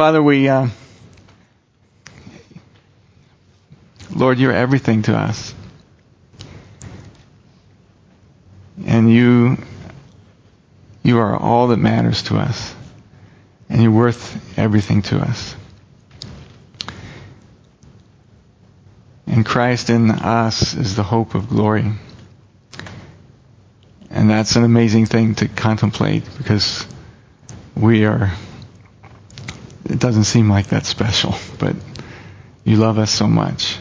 Father, we, uh, Lord, you're everything to us. And you, you are all that matters to us. And you're worth everything to us. And Christ in us is the hope of glory. And that's an amazing thing to contemplate because we are, it doesn't seem like that special, but you love us so much.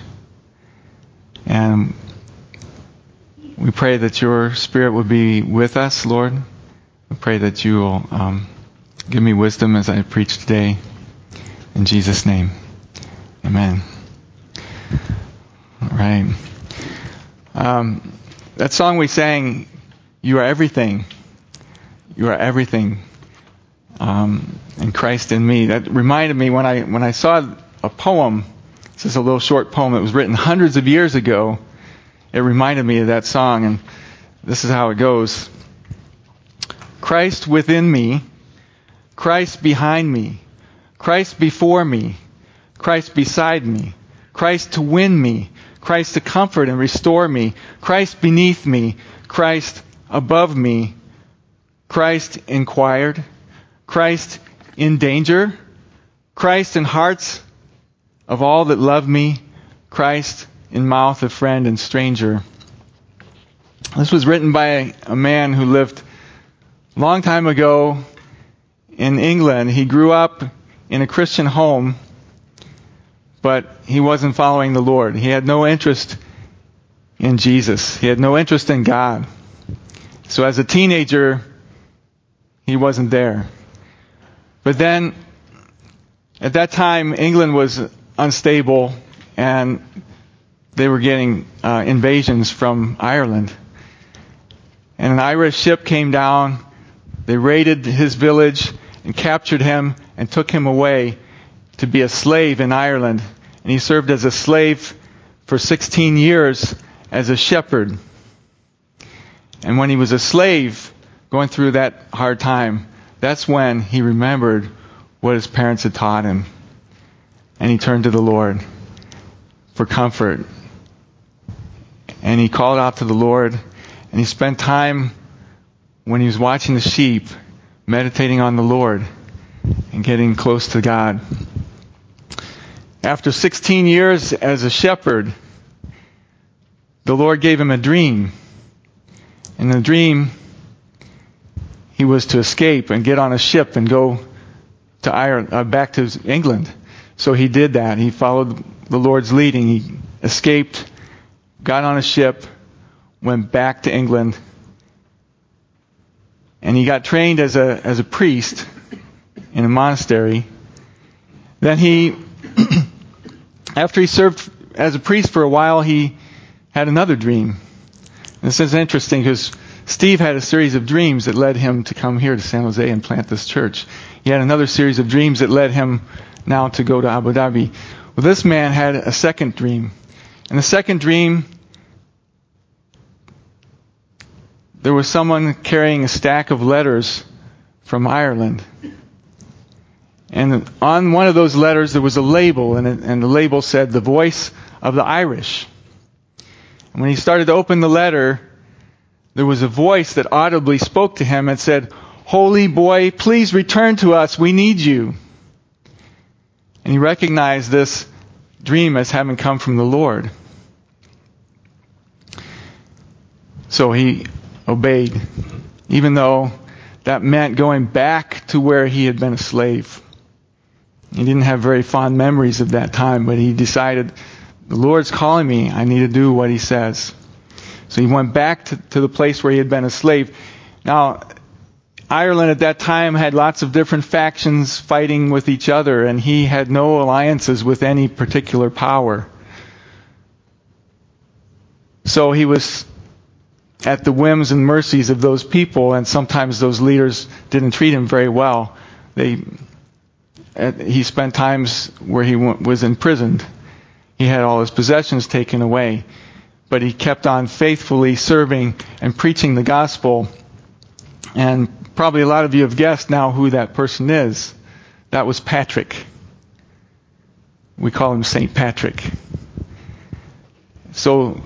And we pray that your Spirit would be with us, Lord. We pray that you will um, give me wisdom as I preach today. In Jesus' name, amen. All right. Um, that song we sang, You Are Everything. You are everything. Um, and Christ in me. That reminded me when I, when I saw a poem, this is a little short poem that was written hundreds of years ago. It reminded me of that song, and this is how it goes. Christ within me, Christ behind me, Christ before me, Christ beside me, Christ to win me, Christ to comfort and restore me, Christ beneath me, Christ above me, Christ inquired, Christ in danger, Christ in hearts of all that love me, Christ in mouth of friend and stranger. This was written by a man who lived a long time ago in England. He grew up in a Christian home but he wasn't following the Lord. He had no interest in Jesus. He had no interest in God. So as a teenager, he wasn't there. But then, at that time, England was unstable and they were getting uh, invasions from Ireland. And an Irish ship came down. They raided his village and captured him and took him away to be a slave in Ireland. And he served as a slave for 16 years as a shepherd. And when he was a slave, going through that hard time, that's when he remembered what his parents had taught him. And he turned to the Lord for comfort. And he called out to the Lord, and he spent time when he was watching the sheep, meditating on the Lord and getting close to God. After 16 years as a shepherd, the Lord gave him a dream. In the dream, he was to escape and get on a ship and go to Ireland, uh, back to England. So he did that. He followed the Lord's leading. He escaped, got on a ship, went back to England, and he got trained as a as a priest in a monastery. Then he after he served as a priest for a while, he had another dream. This is interesting because Steve had a series of dreams that led him to come here to San Jose and plant this church. He had another series of dreams that led him now to go to Abu Dhabi. Well, this man had a second dream. And the second dream, there was someone carrying a stack of letters from Ireland. And on one of those letters, there was a label, and, it, and the label said, The Voice of the Irish. And when he started to open the letter, there was a voice that audibly spoke to him and said, Holy boy, please return to us. We need you. And he recognized this dream as having come from the Lord. So he obeyed, even though that meant going back to where he had been a slave. He didn't have very fond memories of that time, but he decided, the Lord's calling me. I need to do what he says. So he went back to, to the place where he had been a slave. Now, Ireland at that time had lots of different factions fighting with each other, and he had no alliances with any particular power. So he was at the whims and mercies of those people, and sometimes those leaders didn't treat him very well. They uh, he spent times where he was imprisoned. He had all his possessions taken away. But he kept on faithfully serving and preaching the gospel. And probably a lot of you have guessed now who that person is. That was Patrick. We call him St. Patrick. So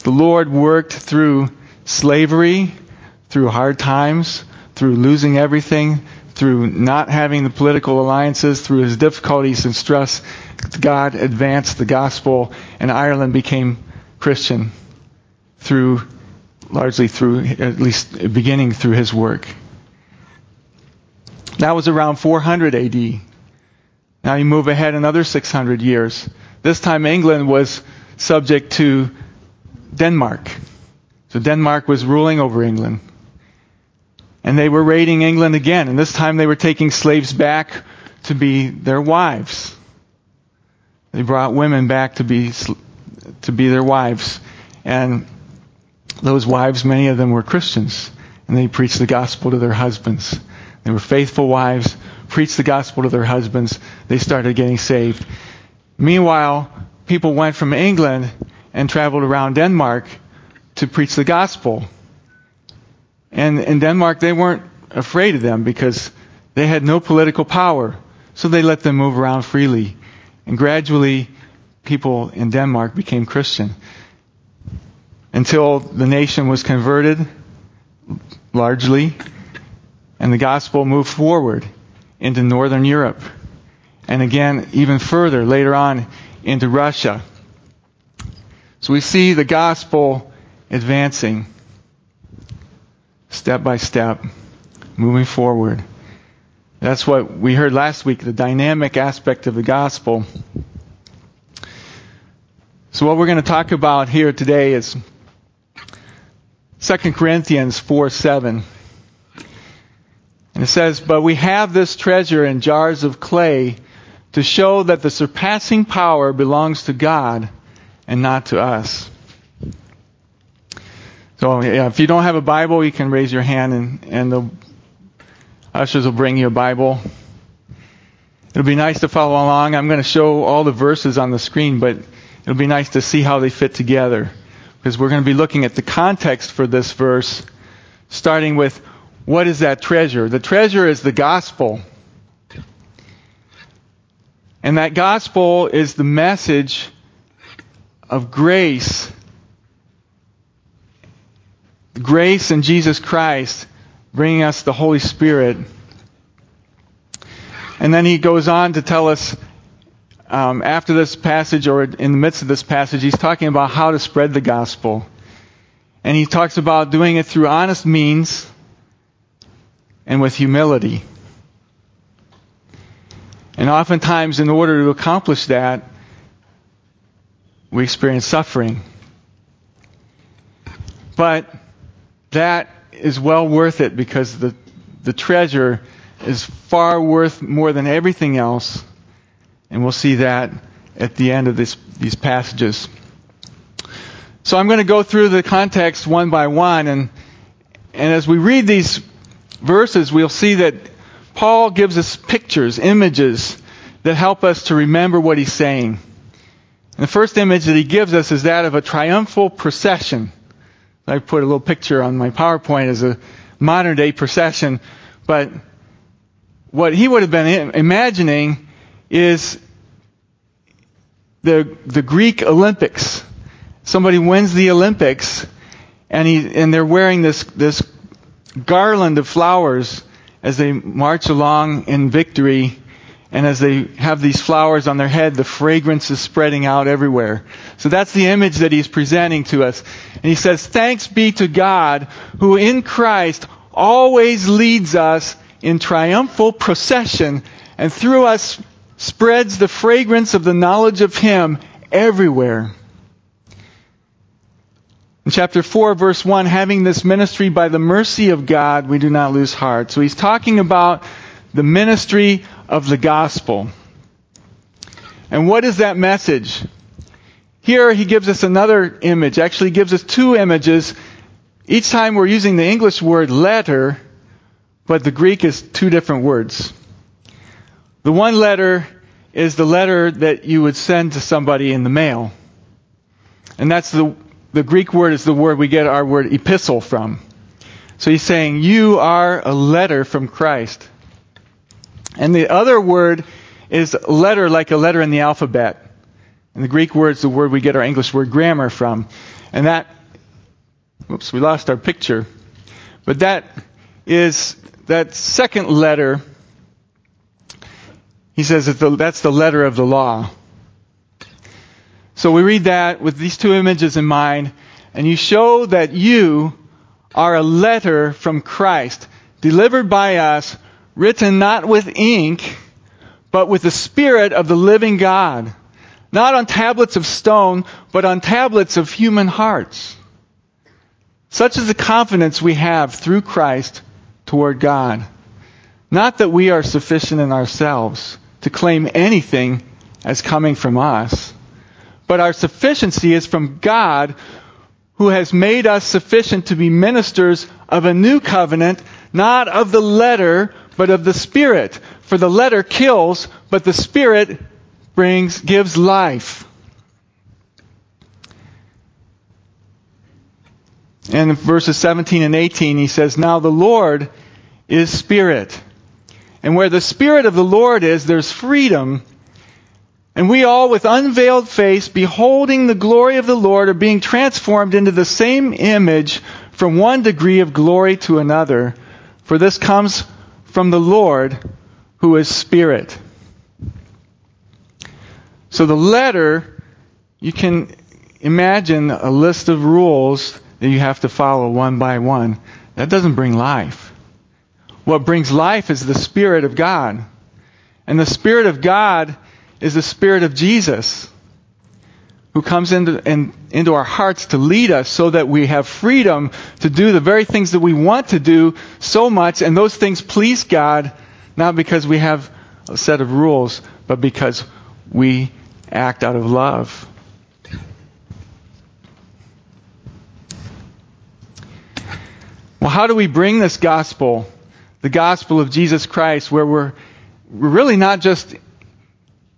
the Lord worked through slavery, through hard times, through losing everything, through not having the political alliances, through his difficulties and stress. God advanced the gospel, and Ireland became Christian through, largely through, at least beginning through his work. That was around 400 AD. Now you move ahead another 600 years. This time England was subject to Denmark. So Denmark was ruling over England. And they were raiding England again, and this time they were taking slaves back to be their wives. They brought women back to be to be their wives. And those wives, many of them were Christians, and they preached the gospel to their husbands. They were faithful wives, preached the gospel to their husbands. They started getting saved. Meanwhile, people went from England and traveled around Denmark to preach the gospel. And in Denmark, they weren't afraid of them because they had no political power. So they let them move around freely. And gradually, people in Denmark became Christian. Until the nation was converted, largely, and the gospel moved forward into Northern Europe. And again, even further, later on, into Russia. So we see the gospel advancing step by step, moving forward. That's what we heard last week, the dynamic aspect of the gospel. So what we're going to talk about here today is 2 Corinthians 4 7. And it says, But we have this treasure in jars of clay to show that the surpassing power belongs to God and not to us. So yeah, if you don't have a Bible, you can raise your hand and, and the ushers will bring you a Bible. It'll be nice to follow along. I'm going to show all the verses on the screen, but it'll be nice to see how they fit together. Because we're going to be looking at the context for this verse, starting with what is that treasure? The treasure is the gospel. And that gospel is the message of grace. Grace in Jesus Christ, bringing us the Holy Spirit. And then he goes on to tell us um, after this passage, or in the midst of this passage, he's talking about how to spread the gospel. And he talks about doing it through honest means and with humility. And oftentimes, in order to accomplish that, we experience suffering. But that is well worth it because the, the treasure is far worth more than everything else. And we'll see that at the end of this, these passages. So I'm going to go through the context one by one. And, and as we read these verses, we'll see that Paul gives us pictures, images that help us to remember what he's saying. And the first image that he gives us is that of a triumphal procession. I put a little picture on my PowerPoint as a modern day procession, but what he would have been imagining is the, the Greek Olympics. Somebody wins the Olympics and he, and they're wearing this, this garland of flowers as they march along in victory. And as they have these flowers on their head, the fragrance is spreading out everywhere. So that's the image that he's presenting to us. And he says, thanks be to God who in Christ always leads us in triumphal procession and through us spreads the fragrance of the knowledge of him everywhere. In chapter 4, verse 1, having this ministry by the mercy of God, we do not lose heart. So he's talking about the ministry of the gospel. And what is that message? Here he gives us another image. Actually, gives us two images. Each time we're using the English word letter, but the Greek is two different words. The one letter is the letter that you would send to somebody in the mail. And that's the the Greek word is the word we get our word epistle from. So he's saying, You are a letter from Christ. And the other word is letter, like a letter in the alphabet. And the Greek word is the word we get our English word grammar from. And that, oops, we lost our picture. But that is, that second letter, he says that the, that's the letter of the law. So we read that with these two images in mind, and you show that you are a letter from Christ, delivered by us, written not with ink, but with the Spirit of the living God. Not on tablets of stone, but on tablets of human hearts. Such is the confidence we have through Christ toward God. Not that we are sufficient in ourselves to claim anything as coming from us, but our sufficiency is from God who has made us sufficient to be ministers of a new covenant, not of the letter, but of the Spirit. For the letter kills, but the Spirit brings, gives life. And in verses 17 and 18, he says, Now the Lord is Spirit. And where the Spirit of the Lord is, there's freedom. And we all, with unveiled face, beholding the glory of the Lord, are being transformed into the same image from one degree of glory to another. For this comes from the Lord who is Spirit. So the letter, you can imagine a list of rules that you have to follow one by one. That doesn't bring life. What brings life is the Spirit of God. And the Spirit of God is the Spirit of Jesus who comes into, in, into our hearts to lead us so that we have freedom to do the very things that we want to do so much, and those things please God, not because we have a set of rules, but because we act out of love. Well, how do we bring this gospel, the gospel of Jesus Christ, where we're, really not just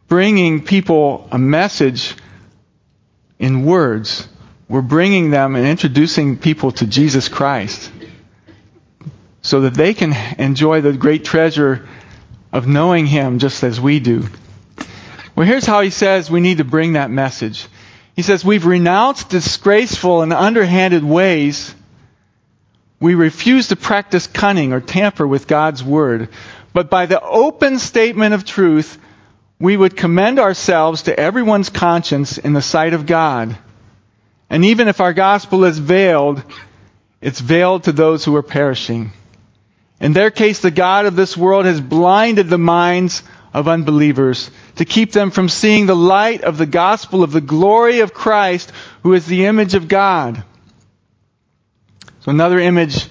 bringing people a message in words, we're bringing them and introducing people to Jesus Christ so that they can enjoy the great treasure of knowing Him just as we do. Well, here's how he says we need to bring that message. He says, We've renounced disgraceful and underhanded ways we refuse to practice cunning or tamper with God's word, but by the open statement of truth, we would commend ourselves to everyone's conscience in the sight of God. And even if our gospel is veiled, it's veiled to those who are perishing. In their case, the God of this world has blinded the minds of unbelievers to keep them from seeing the light of the gospel of the glory of Christ, who is the image of God. So another image,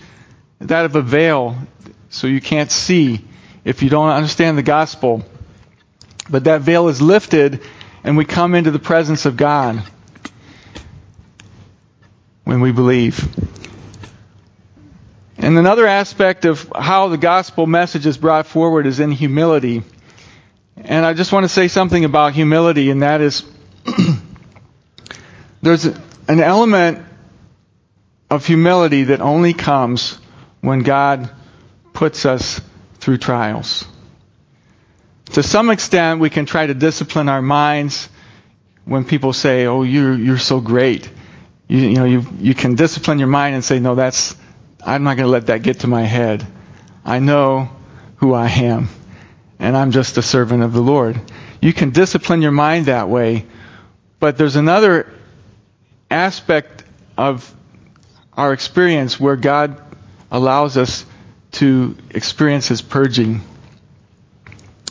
that of a veil, so you can't see if you don't understand the gospel. But that veil is lifted and we come into the presence of God when we believe. And another aspect of how the gospel message is brought forward is in humility. And I just want to say something about humility, and that is there's an element of humility that only comes when God puts us through trials. To some extent, we can try to discipline our minds when people say, "Oh, you're you're so great." You, you know, you you can discipline your mind and say, "No, that's I'm not going to let that get to my head. I know who I am, and I'm just a servant of the Lord." You can discipline your mind that way, but there's another aspect of our experience where God allows us to experience His purging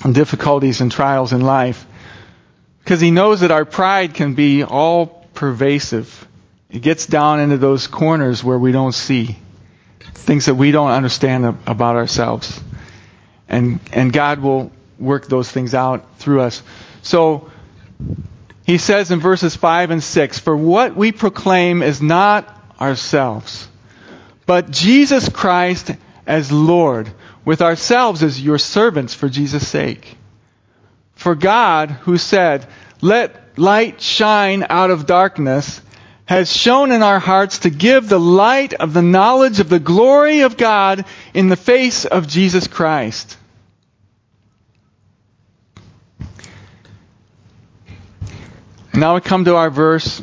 and difficulties and trials in life. Because He knows that our pride can be all pervasive. It gets down into those corners where we don't see things that we don't understand about ourselves. And, and God will work those things out through us. So, he says in verses 5 and 6, For what we proclaim is not ourselves. But Jesus Christ as Lord, with ourselves as your servants for Jesus' sake. For God, who said, Let light shine out of darkness, has shown in our hearts to give the light of the knowledge of the glory of God in the face of Jesus Christ. Now we come to our verse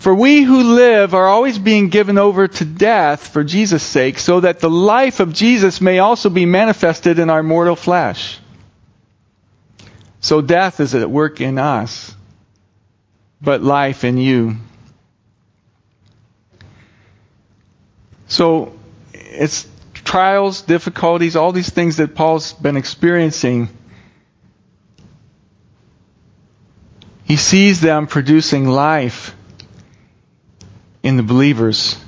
For we who live are always being given over to death for Jesus' sake, so that the life of Jesus may also be manifested in our mortal flesh. So death is at work in us, but life in you. So it's trials, difficulties, all these things that Paul's been experiencing. He sees them producing life in the believers.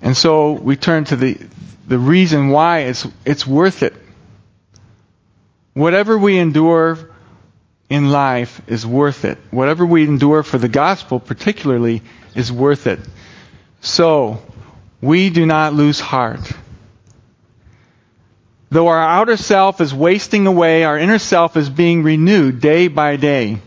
And so we turn to the, the reason why it's, it's worth it. Whatever we endure in life is worth it. Whatever we endure for the gospel, particularly, is worth it. So, we do not lose heart. Though our outer self is wasting away, our inner self is being renewed day by day.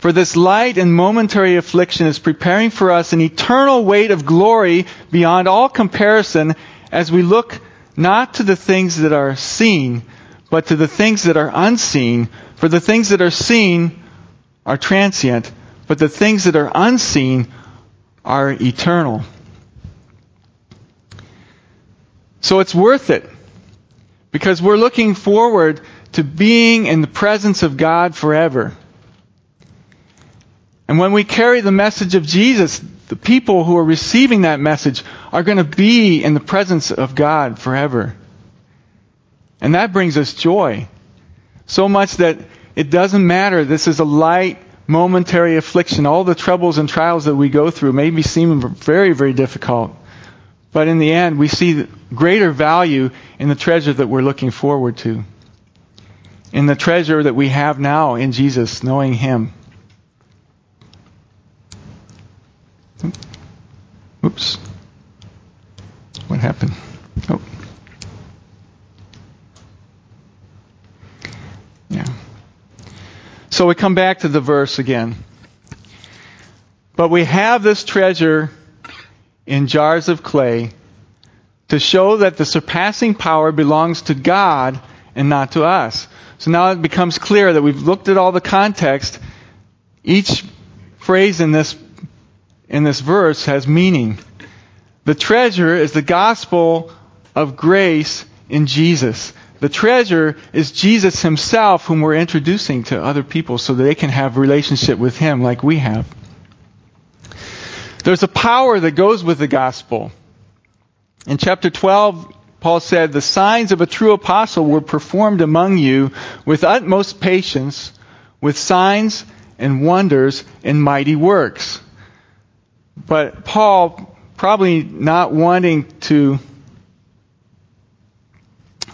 For this light and momentary affliction is preparing for us an eternal weight of glory beyond all comparison as we look not to the things that are seen, but to the things that are unseen. For the things that are seen are transient, but the things that are unseen are eternal. So it's worth it because we're looking forward to being in the presence of God forever. And when we carry the message of Jesus, the people who are receiving that message are going to be in the presence of God forever. And that brings us joy. So much that it doesn't matter. This is a light, momentary affliction. All the troubles and trials that we go through maybe seem very, very difficult. But in the end, we see greater value in the treasure that we're looking forward to. In the treasure that we have now in Jesus, knowing Him. Hmm? Oops. What happened? Oh. Yeah. So we come back to the verse again. But we have this treasure in jars of clay to show that the surpassing power belongs to God and not to us. So now it becomes clear that we've looked at all the context. Each phrase in this in this verse has meaning. The treasure is the gospel of grace in Jesus. The treasure is Jesus himself whom we're introducing to other people so that they can have relationship with him like we have. There's a power that goes with the gospel. In chapter 12, Paul said, The signs of a true apostle were performed among you with utmost patience, with signs and wonders and mighty works. But Paul, probably not wanting to,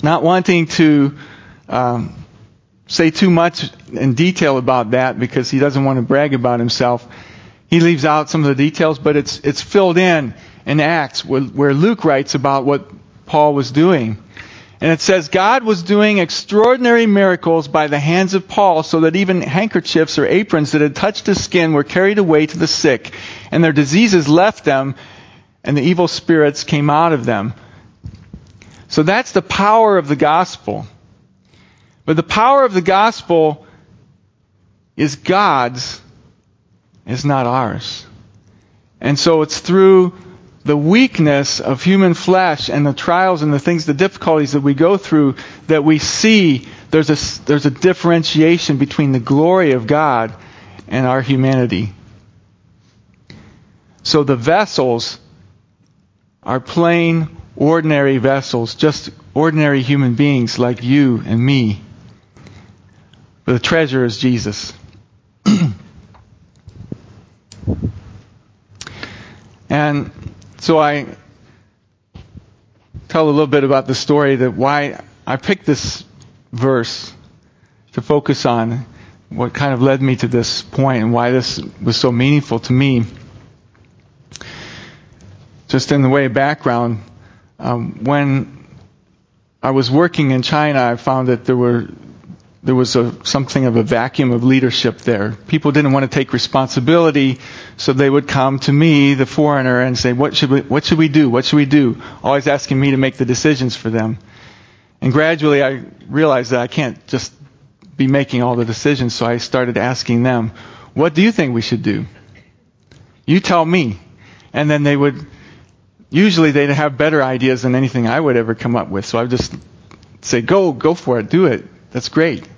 not wanting to um, say too much in detail about that because he doesn't want to brag about himself, he leaves out some of the details, but it's it's filled in in Acts where, where Luke writes about what Paul was doing. And it says, God was doing extraordinary miracles by the hands of Paul so that even handkerchiefs or aprons that had touched his skin were carried away to the sick, and their diseases left them, and the evil spirits came out of them. So that's the power of the gospel. But the power of the gospel is God's, is not ours. And so it's through the weakness of human flesh and the trials and the things, the difficulties that we go through, that we see there's a, there's a differentiation between the glory of God and our humanity. So the vessels are plain, ordinary vessels, just ordinary human beings like you and me. But the treasure is Jesus. and so I tell a little bit about the story that why I picked this verse to focus on what kind of led me to this point and why this was so meaningful to me. Just in the way of background, um, when I was working in China, I found that there were there was a, something of a vacuum of leadership there. People didn't want to take responsibility, so they would come to me, the foreigner, and say, "What should we What should we do? What should we do?" Always asking me to make the decisions for them. And gradually, I realized that I can't just be making all the decisions, so I started asking them, "What do you think we should do?" You tell me, and then they would. Usually, they'd have better ideas than anything I would ever come up with. So I would just say, "Go, go for it, do it. That's great."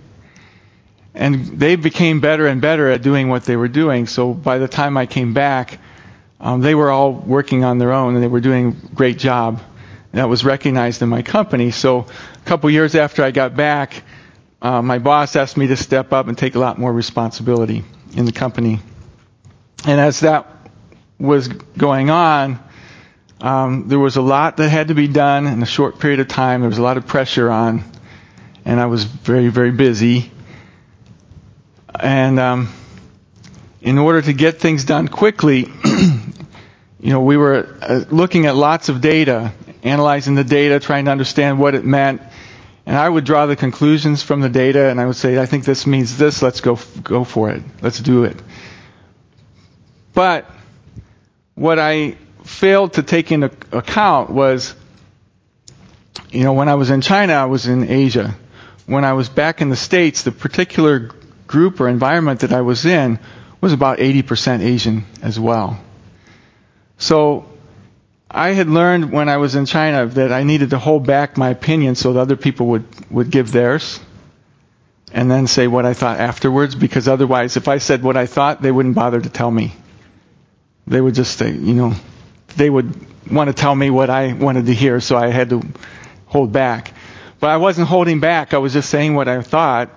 And they became better and better at doing what they were doing. So by the time I came back, um, they were all working on their own and they were doing a great job. And that was recognized in my company. So a couple years after I got back, uh, my boss asked me to step up and take a lot more responsibility in the company. And as that was going on, um, there was a lot that had to be done in a short period of time. There was a lot of pressure on, and I was very, very busy. And um, in order to get things done quickly, you know, we were uh, looking at lots of data, analyzing the data, trying to understand what it meant. And I would draw the conclusions from the data, and I would say, I think this means this. Let's go go for it. Let's do it. But what I failed to take into account was, you know, when I was in China, I was in Asia. When I was back in the States, the particular group or environment that I was in was about 80% Asian as well. So I had learned when I was in China that I needed to hold back my opinion so that other people would, would give theirs and then say what I thought afterwards because otherwise if I said what I thought, they wouldn't bother to tell me. They would just say, you know, they would want to tell me what I wanted to hear so I had to hold back. But I wasn't holding back. I was just saying what I thought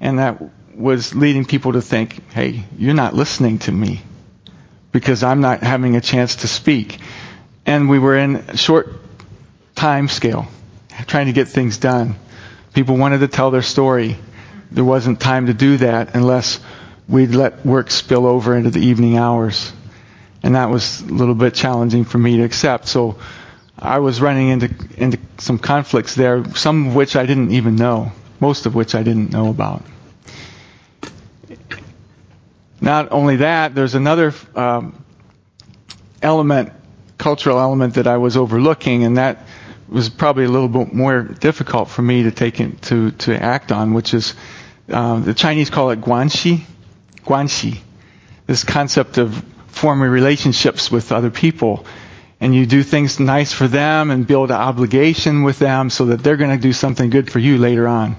and that was leading people to think, hey, you're not listening to me because I'm not having a chance to speak. And we were in a short time scale, trying to get things done. People wanted to tell their story. There wasn't time to do that unless we'd let work spill over into the evening hours. And that was a little bit challenging for me to accept. So I was running into, into some conflicts there, some of which I didn't even know, most of which I didn't know about. Not only that, there's another um, element, cultural element that I was overlooking, and that was probably a little bit more difficult for me to take in, to to act on, which is uh, the Chinese call it guanxi, guanxi, this concept of forming relationships with other people, and you do things nice for them and build an obligation with them so that they're going to do something good for you later on.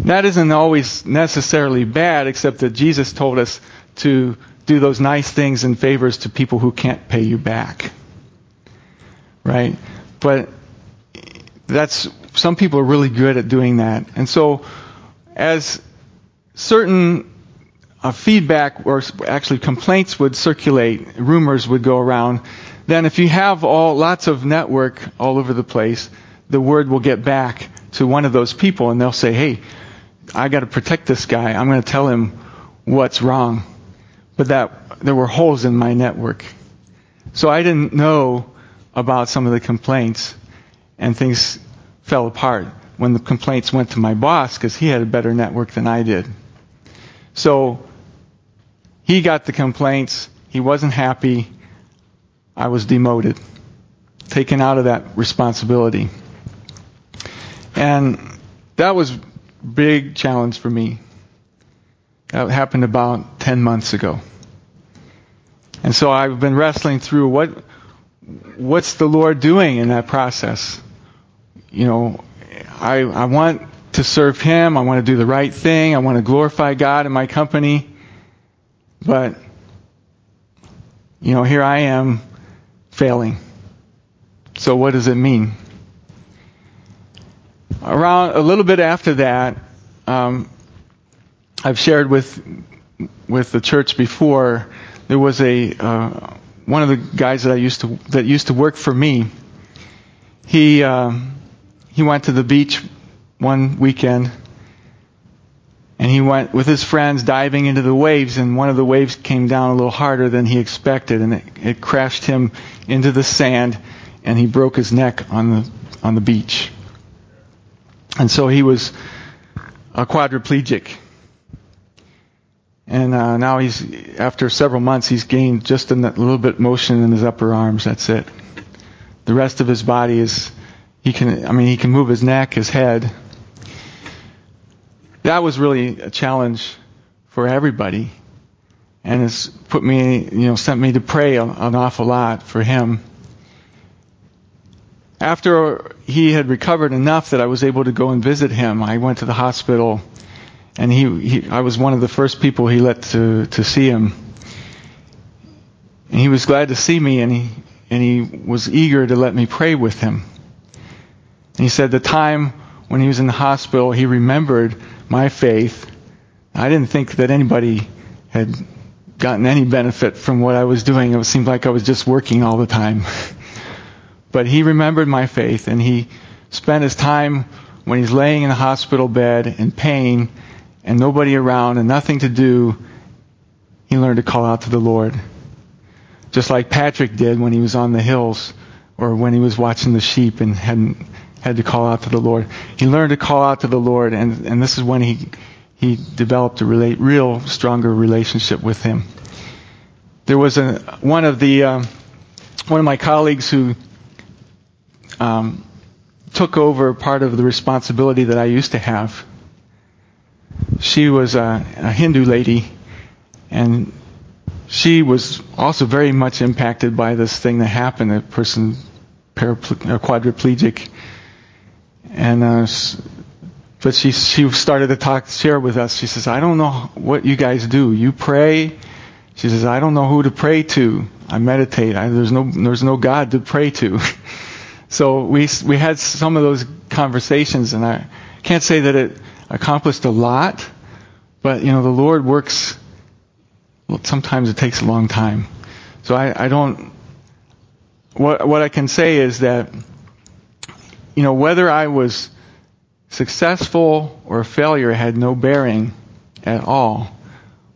That isn't always necessarily bad, except that Jesus told us to do those nice things and favors to people who can't pay you back. Right? But that's, some people are really good at doing that. And so, as certain uh, feedback or actually complaints would circulate, rumors would go around, then if you have all, lots of network all over the place, the word will get back to one of those people and they'll say, hey, I got to protect this guy. I'm going to tell him what's wrong. But that there were holes in my network. So I didn't know about some of the complaints and things fell apart when the complaints went to my boss because he had a better network than I did. So he got the complaints. He wasn't happy. I was demoted, taken out of that responsibility. And that was big challenge for me. That happened about 10 months ago. And so I've been wrestling through what, what's the Lord doing in that process? You know, I, I want to serve Him. I want to do the right thing. I want to glorify God in my company. But, you know, here I am failing. So what does it mean? Around a little bit after that, um, I've shared with with the church before. There was a uh, one of the guys that I used to that used to work for me. He um, he went to the beach one weekend, And he went with his friends diving into the waves, and one of the waves came down a little harder than he expected, and it, it crashed him into the sand, and he broke his neck on the on the beach. And so he was a quadriplegic. And uh, now he's, after several months, he's gained just a little bit motion in his upper arms. That's it. The rest of his body is, he can, I mean, he can move his neck, his head. That was really a challenge for everybody. And it's put me, you know, sent me to pray an awful lot for him. After he had recovered enough that I was able to go and visit him, I went to the hospital and he, he, I was one of the first people he let to to see him. And he was glad to see me, and he and he was eager to let me pray with him. And he said the time when he was in the hospital, he remembered my faith. I didn't think that anybody had gotten any benefit from what I was doing. It seemed like I was just working all the time. but he remembered my faith, and he spent his time when he's laying in the hospital bed in pain and nobody around and nothing to do, he learned to call out to the Lord. Just like Patrick did when he was on the hills or when he was watching the sheep and hadn't had to call out to the Lord. He learned to call out to the Lord and, and this is when he he developed a relate, real stronger relationship with him. There was a one of the um, one of my colleagues who um, took over part of the responsibility that I used to have she was a, a Hindu lady, and she was also very much impacted by this thing that happened. A person, paraple- quadriplegic, and uh, but she she started to talk, share with us. She says, "I don't know what you guys do. You pray." She says, "I don't know who to pray to. I meditate. I, there's no there's no God to pray to." so we we had some of those conversations, and I can't say that it accomplished a lot, but you know the Lord works. Well, sometimes it takes a long time, so I, I don't. What what I can say is that you know whether I was successful or a failure had no bearing at all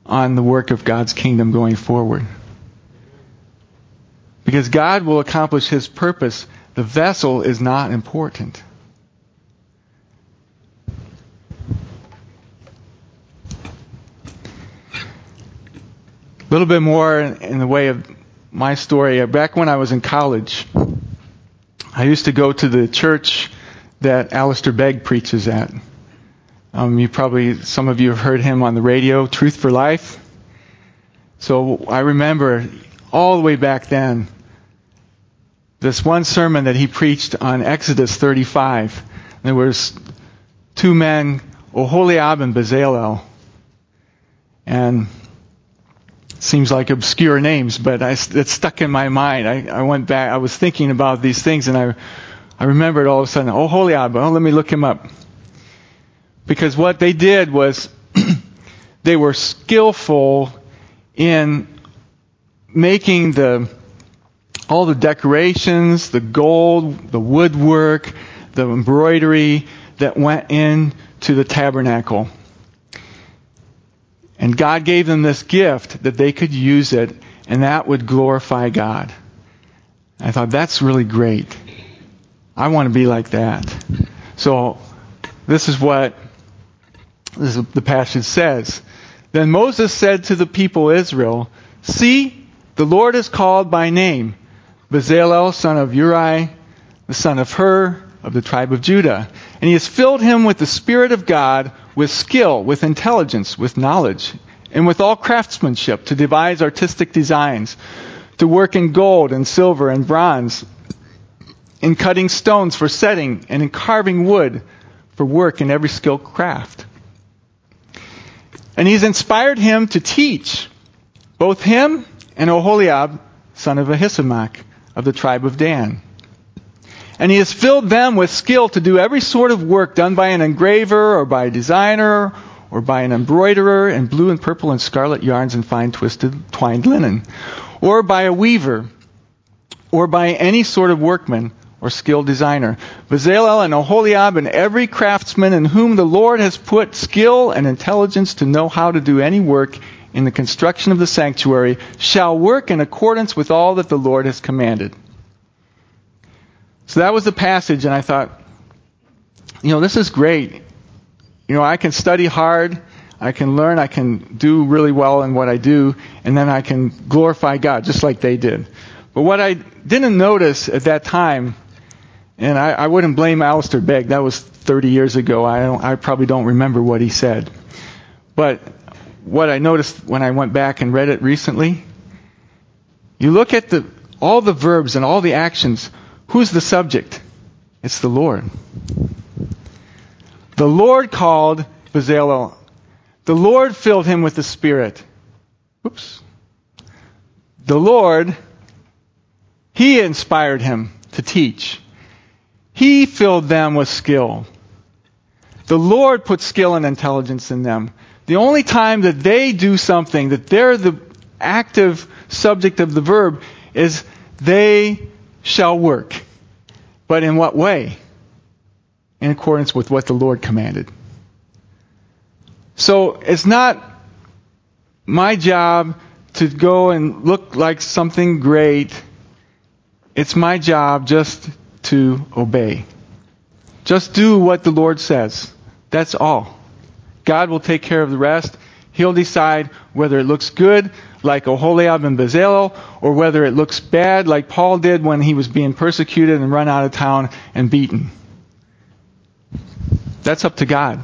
on the work of God's kingdom going forward. Because God will accomplish His purpose. The vessel is not important. A little bit more in the way of my story. Back when I was in college, I used to go to the church that Alistair Begg preaches at. Um, you probably, some of you have heard him on the radio, Truth for Life. So I remember all the way back then, this one sermon that he preached on Exodus 35. There was two men, Oholiab and Bezalel. And seems like obscure names, but I, it stuck in my mind. I, I went back, I was thinking about these things and I, I remembered all of a sudden, oh, Oholiab, oh, let me look him up. Because what they did was, they were skillful in making the, all the decorations, the gold, the woodwork, the embroidery that went into the tabernacle. And God gave them this gift that they could use it and that would glorify God. I thought that's really great. I want to be like that. So this is what this is, the passage says. Then Moses said to the people Israel, See, the Lord is called by name, Bezalel, son of Uri, the son of Hur, of the tribe of Judah. And he has filled him with the Spirit of God with skill, with intelligence, with knowledge, and with all craftsmanship to devise artistic designs, to work in gold and silver and bronze, in cutting stones for setting, and in carving wood for work in every skilled craft. And he's inspired him to teach both him and Oholiab, son of Ahisamach, of the tribe of Dan. And he has filled them with skill to do every sort of work done by an engraver or by a designer or by an embroiderer in blue and purple and scarlet yarns and fine twisted twined linen, or by a weaver, or by any sort of workman, or skilled designer. Bezalel and Oholiab and every craftsman in whom the Lord has put skill and intelligence to know how to do any work in the construction of the sanctuary shall work in accordance with all that the Lord has commanded. So that was the passage, and I thought, you know, this is great. You know, I can study hard, I can learn, I can do really well in what I do, and then I can glorify God just like they did. But what I didn't notice at that time, and I, I wouldn't blame Alistair Begg, that was 30 years ago. I, I probably don't remember what he said. But what I noticed when I went back and read it recently, you look at the, all the verbs and all the actions, who's the subject? It's the Lord. The Lord called Bezalel. The Lord filled him with the Spirit. Oops. The Lord, He inspired him to teach. He filled them with skill. The Lord put skill and intelligence in them. The only time that they do something, that they're the active subject of the verb, is they shall work. But in what way? In accordance with what the Lord commanded. So it's not my job to go and look like something great. It's my job just to obey. Just do what the Lord says. That's all. God will take care of the rest. He'll decide whether it looks good, like Oholiab and Bezalel, or whether it looks bad, like Paul did when he was being persecuted and run out of town and beaten. That's up to God.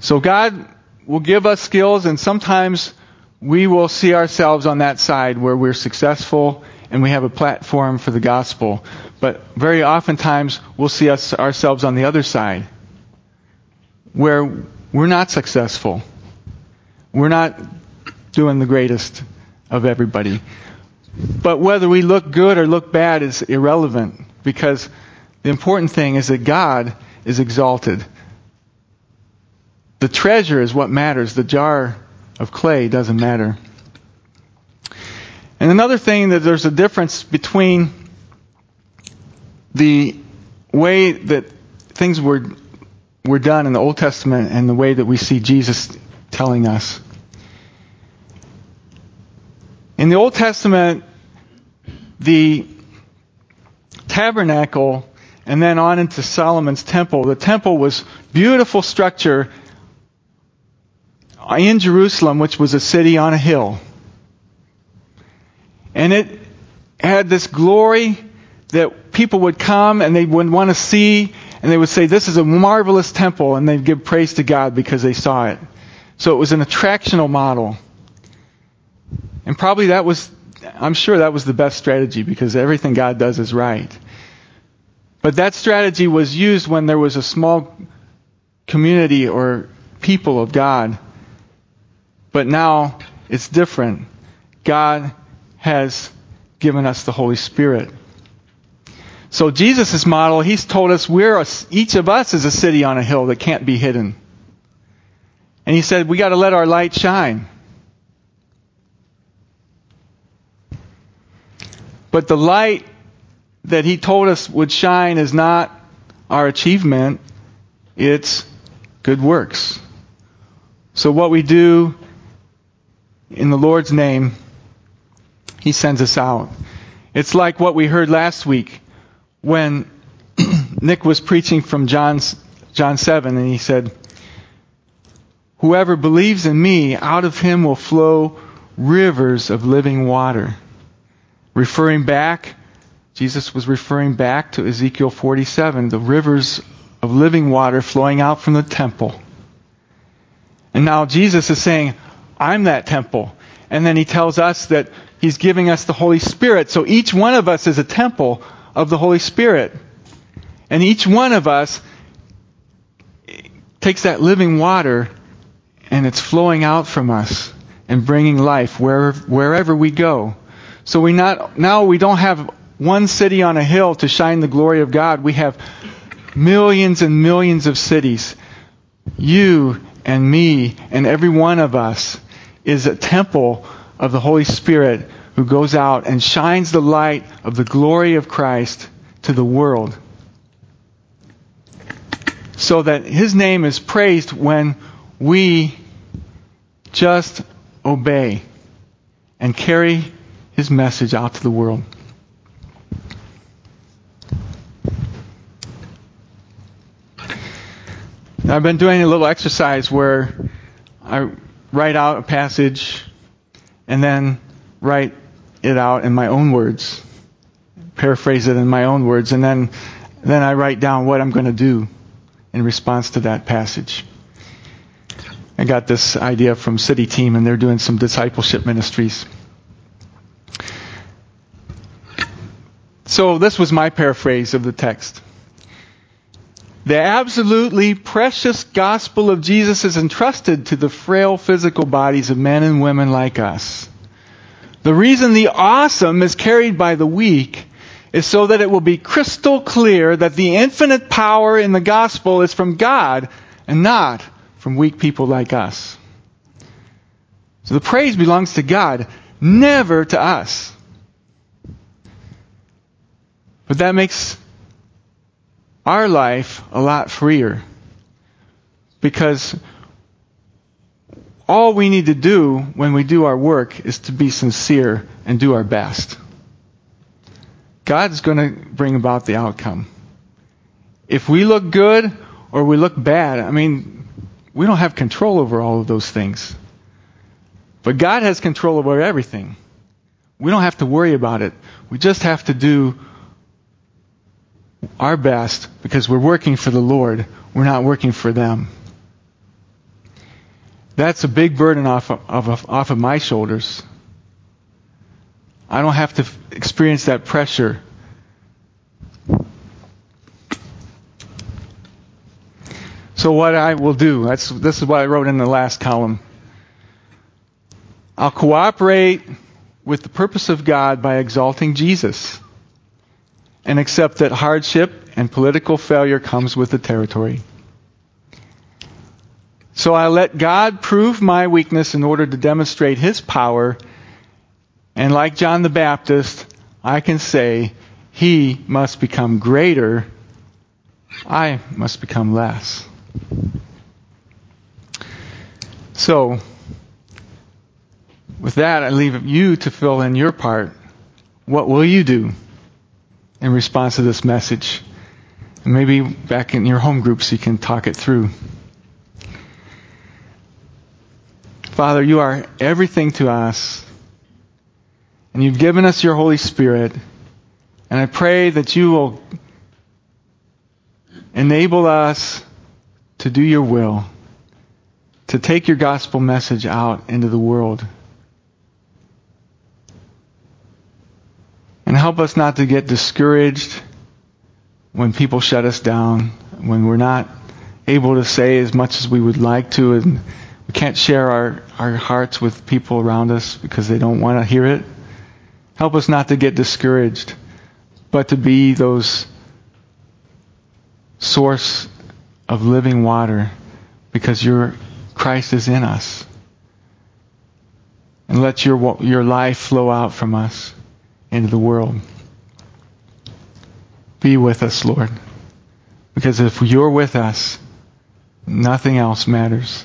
So God will give us skills, and sometimes we will see ourselves on that side where we're successful and we have a platform for the gospel. But very oftentimes we'll see us ourselves on the other side where we're not successful. We're not doing the greatest of everybody. But whether we look good or look bad is irrelevant because the important thing is that God is exalted. The treasure is what matters. The jar of clay doesn't matter. And another thing that there's a difference between the way that things were were done in the Old Testament and the way that we see Jesus telling us. In the Old Testament, the tabernacle and then on into Solomon's temple. The temple was beautiful structure in Jerusalem, which was a city on a hill. And it had this glory that people would come and they would want to see and they would say, This is a marvelous temple, and they'd give praise to God because they saw it. So it was an attractional model. And probably that was, I'm sure that was the best strategy because everything God does is right. But that strategy was used when there was a small community or people of God. But now it's different. God has given us the Holy Spirit. So Jesus' model, he's told us we're a, each of us is a city on a hill that can't be hidden. And he said we got to let our light shine. But the light that he told us would shine is not our achievement, it's good works. So what we do in the Lord's name, he sends us out. It's like what we heard last week when Nick was preaching from John's, John 7, and he said, Whoever believes in me, out of him will flow rivers of living water. Referring back, Jesus was referring back to Ezekiel 47, the rivers of living water flowing out from the temple. And now Jesus is saying, I'm that temple. And then he tells us that he's giving us the Holy Spirit. So each one of us is a temple of the Holy Spirit. And each one of us takes that living water and it's flowing out from us and bringing life wherever, wherever we go. So we not, now we don't have one city on a hill to shine the glory of God. We have millions and millions of cities. You and me and every one of us is a temple of the Holy Spirit who goes out and shines the light of the glory of Christ to the world so that his name is praised when we just obey and carry his message out to the world. I've been doing a little exercise where I write out a passage and then write it out in my own words, paraphrase it in my own words, and then then I write down what I'm going to do in response to that passage. I got this idea from City Team, and they're doing some discipleship ministries. So this was my paraphrase of the text. The absolutely precious gospel of Jesus is entrusted to the frail physical bodies of men and women like us. The reason the awesome is carried by the weak is so that it will be crystal clear that the infinite power in the gospel is from God and not from weak people like us. So the praise belongs to God, never to us. But that makes our life a lot freer. Because all we need to do when we do our work is to be sincere and do our best. God's going to bring about the outcome. If we look good or we look bad, I mean, we don't have control over all of those things. But God has control over everything. We don't have to worry about it. We just have to do our best because we're working for the Lord. We're not working for them. That's a big burden off of, off, off of my shoulders. I don't have to experience that pressure. So what I will do, that's, this is what I wrote in the last column. I'll cooperate with the purpose of God by exalting Jesus and accept that hardship and political failure comes with the territory. So I let God prove my weakness in order to demonstrate His power and like John the Baptist, I can say, he must become greater, I must become less. So, with that, I leave you to fill in your part. What will you do in response to this message? And maybe back in your home groups you can talk it through. Father, you are everything to us. And you've given us your Holy Spirit. And I pray that you will enable us to do your will, to take your gospel message out into the world. And help us not to get discouraged when people shut us down, when we're not able to say as much as we would like to, and we can't share our, our hearts with people around us because they don't want to hear it. Help us not to get discouraged, but to be those source of living water because your Christ is in us. And let your, your life flow out from us into the world. Be with us, Lord. Because if you're with us, nothing else matters.